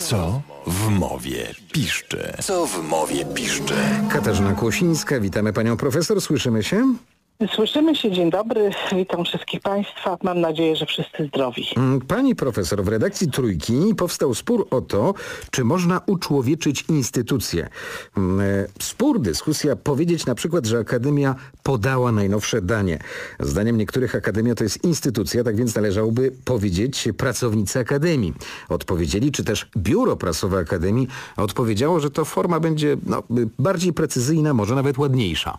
Co w mowie piszczy? Co w mowie piszczy? Katarzyna Kłosińska, witamy panią profesor, słyszymy się? Słyszymy się, dzień dobry, witam wszystkich Państwa, mam nadzieję, że wszyscy zdrowi. Mm, Pani profesor, w redakcji Trójki powstał spór o to, czy można uczłowieczyć instytucje. Mm, e, Spór, dyskusja, powiedzieć na przykład, że Akademia podała najnowsze danie. Zdaniem niektórych Akademia to jest instytucja, tak więc należałoby powiedzieć pracownicy Akademii. Odpowiedzieli, czy też Biuro Prasowe Akademii odpowiedziało, że to forma będzie no, bardziej precyzyjna, może nawet ładniejsza.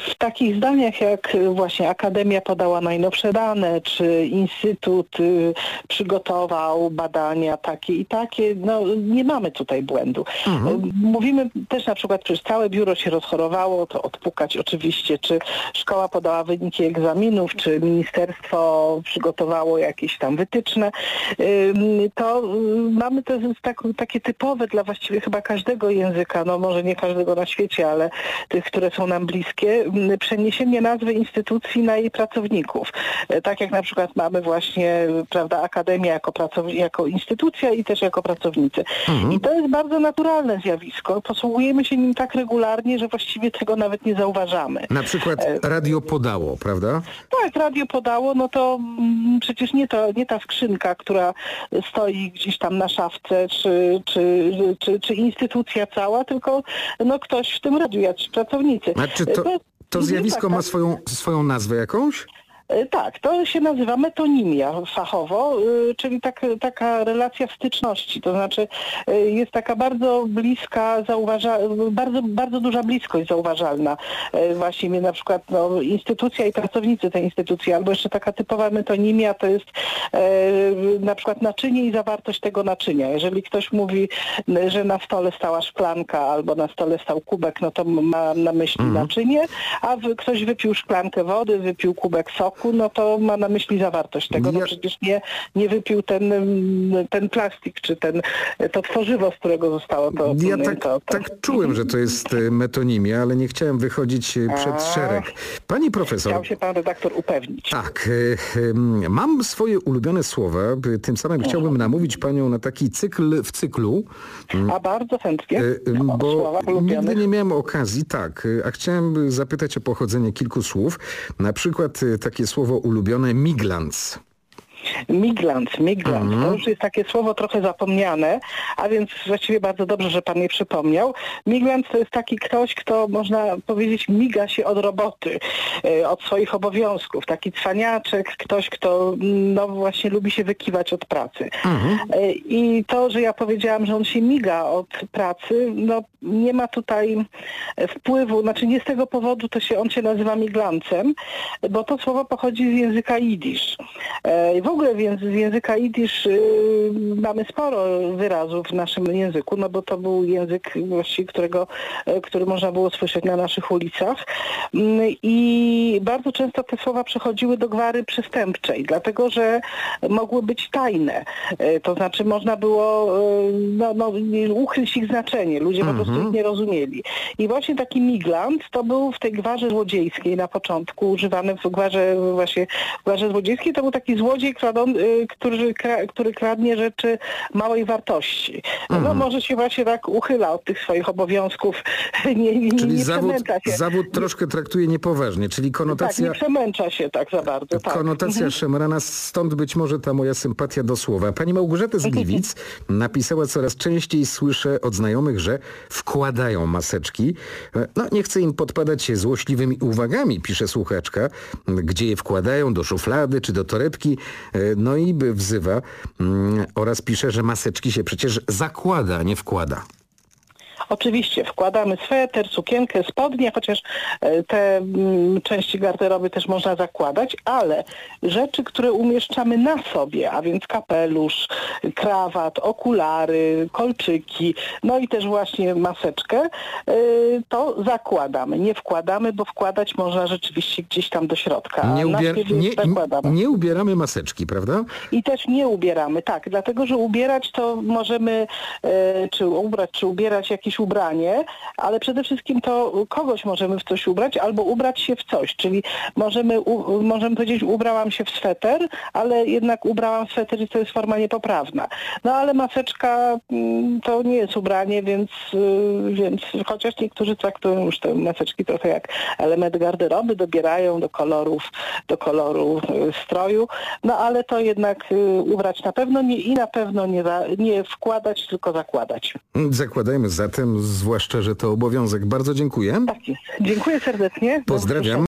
W, takich zdaniach jak właśnie Akademia podała najnowsze dane, czy Instytut y, przygotował badania takie i takie, no nie mamy tutaj błędu. Y, Mówimy też na przykład, przecież całe biuro się rozchorowało, to odpukać oczywiście, czy szkoła podała wyniki egzaminów, czy ministerstwo przygotowało jakieś tam wytyczne. Y, To y, mamy to tak, takie typowe dla właściwie chyba każdego języka, no może nie każdego na świecie, ale tych, które są nam bliskie, przeniesienie nazwy instytucji na jej pracowników. E, Tak jak na przykład mamy właśnie, prawda, Akademię jako, pracow- jako instytucja i też jako pracownicy. I to jest bardzo naturalne zjawisko. Posługujemy się nim tak regularnie, że właściwie tego nawet nie zauważamy. Na przykład radio podało, prawda? Tak, radio podało, no to mm, przecież nie, to, nie ta skrzynka, która stoi gdzieś tam na szafce, czy, czy, czy, czy instytucja cała, tylko no ktoś w tym radiu, jacyś pracownicy. A czy to, to nie zjawisko tak, ma tak. swoją, swoją nazwę jakąś? E, Tak, to się nazywa metonimia fachowo, y, czyli tak, taka relacja styczności, to znaczy y, jest taka bardzo bliska, zauważa, bardzo, bardzo duża bliskość zauważalna. E, Właśnie na przykład no, instytucja i pracownicy tej instytucji, albo jeszcze taka typowa metonimia to jest e, na przykład naczynie i zawartość tego naczynia. Jeżeli ktoś mówi, że na stole stała szklanka albo na stole stał kubek, no to ma na myśli naczynie, a ktoś wypił szklankę wody, wypił kubek soku, no to ma na myśli zawartość tego. No przecież nie, nie wypił ten, mm, ten plastik, czy ten, to tworzywo, z którego zostało to. Ja tak, to, to. tak czułem, że to jest e, metonimia, ale nie chciałem wychodzić e, przed A. szereg. Pani profesor, Chciał się pan redaktor upewnić. tak, em, mam swoje ulubione słowa, tym samym chciałbym namówić panią na taki cykl w cyklu, A bardzo chętnie. bo nigdy nie miałem okazji, tak, a chciałem zapytać o pochodzenie kilku słów, na przykład takie słowo ulubione miglans. Miglans, miglans. Mhm. To już jest takie słowo trochę zapomniane, a więc właściwie bardzo dobrze, że pan je przypomniał. Miglans to jest taki ktoś, kto można powiedzieć miga się od roboty, e, od swoich obowiązków. Taki cwaniaczek, ktoś, kto no właśnie lubi się wykiwać od pracy. E, I to, że ja powiedziałam, że on się miga od pracy, no nie ma tutaj e, wpływu, znaczy nie z tego powodu to się, on się nazywa miglancem, bo to słowo pochodzi z języka jidysz. E, W ogóle więc z języka jidysz y, mamy sporo wyrazów w naszym języku, no bo to był język właściwie, którego, e, który można było słyszeć na naszych ulicach Mm, i bardzo często te słowa przechodziły do gwary przestępczej, dlatego że mogły być tajne. E, To znaczy można było no, no, ukryć ich znaczenie, ludzie po prostu ich nie rozumieli. I właśnie taki miglant to był w tej gwarze złodziejskiej na początku, używany w gwarze właśnie w gwarze złodziejskiej, to był taki złodziej, kradon, y, który, który kradnie rzeczy małej wartości. No może się właśnie tak uchyla od tych swoich obowiązków, nie, nie, Czyli nie zawód, się. zawód troszkę traktuje niepoważnie, czyli tak, konotacja... nie przemęcza się tak za bardzo. Tak. Konotacja szemrana, stąd być może ta moja sympatia do słowa. Pani Małgorzata z Gliwic napisała coraz częściej słyszę od znajomych, że wkładają maseczki. No nie chcę im podpadać złośliwymi uwagami, pisze słuchaczka, gdzie je wkładają, do szuflady czy do torebki. No i wzywa mm, oraz pisze, że maseczki się przecież zakłada, nie wkłada. Oczywiście wkładamy sweter, sukienkę, spodnie, chociaż e, te mm, części garderoby też można zakładać, ale rzeczy, które umieszczamy na sobie, a więc kapelusz, krawat, okulary, kolczyki, no i też właśnie maseczkę, e, to zakładamy. Nie wkładamy, bo wkładać można rzeczywiście gdzieś tam do środka. Nie, ubier- nie, nie ubieramy maseczki, prawda? I też nie ubieramy, tak, dlatego że ubierać to możemy, e, czy ubrać, czy ubierać jakieś ubranie, ale przede wszystkim to kogoś możemy w coś ubrać albo ubrać się w coś, czyli możemy, u, możemy powiedzieć ubrałam się w sweter, ale jednak ubrałam sweter i to jest forma niepoprawna. No ale maseczka mm, to nie jest ubranie, więc, y, więc chociaż niektórzy traktują już te maseczki trochę jak element garderoby, dobierają do kolorów, do koloru y, stroju, no ale to jednak y, ubrać na pewno nie i na pewno nie, nie wkładać, tylko zakładać. Zakładajmy zatem, zwłaszcza, że to obowiązek. Bardzo dziękuję. Tak jest. Dziękuję serdecznie. Pozdrawiam.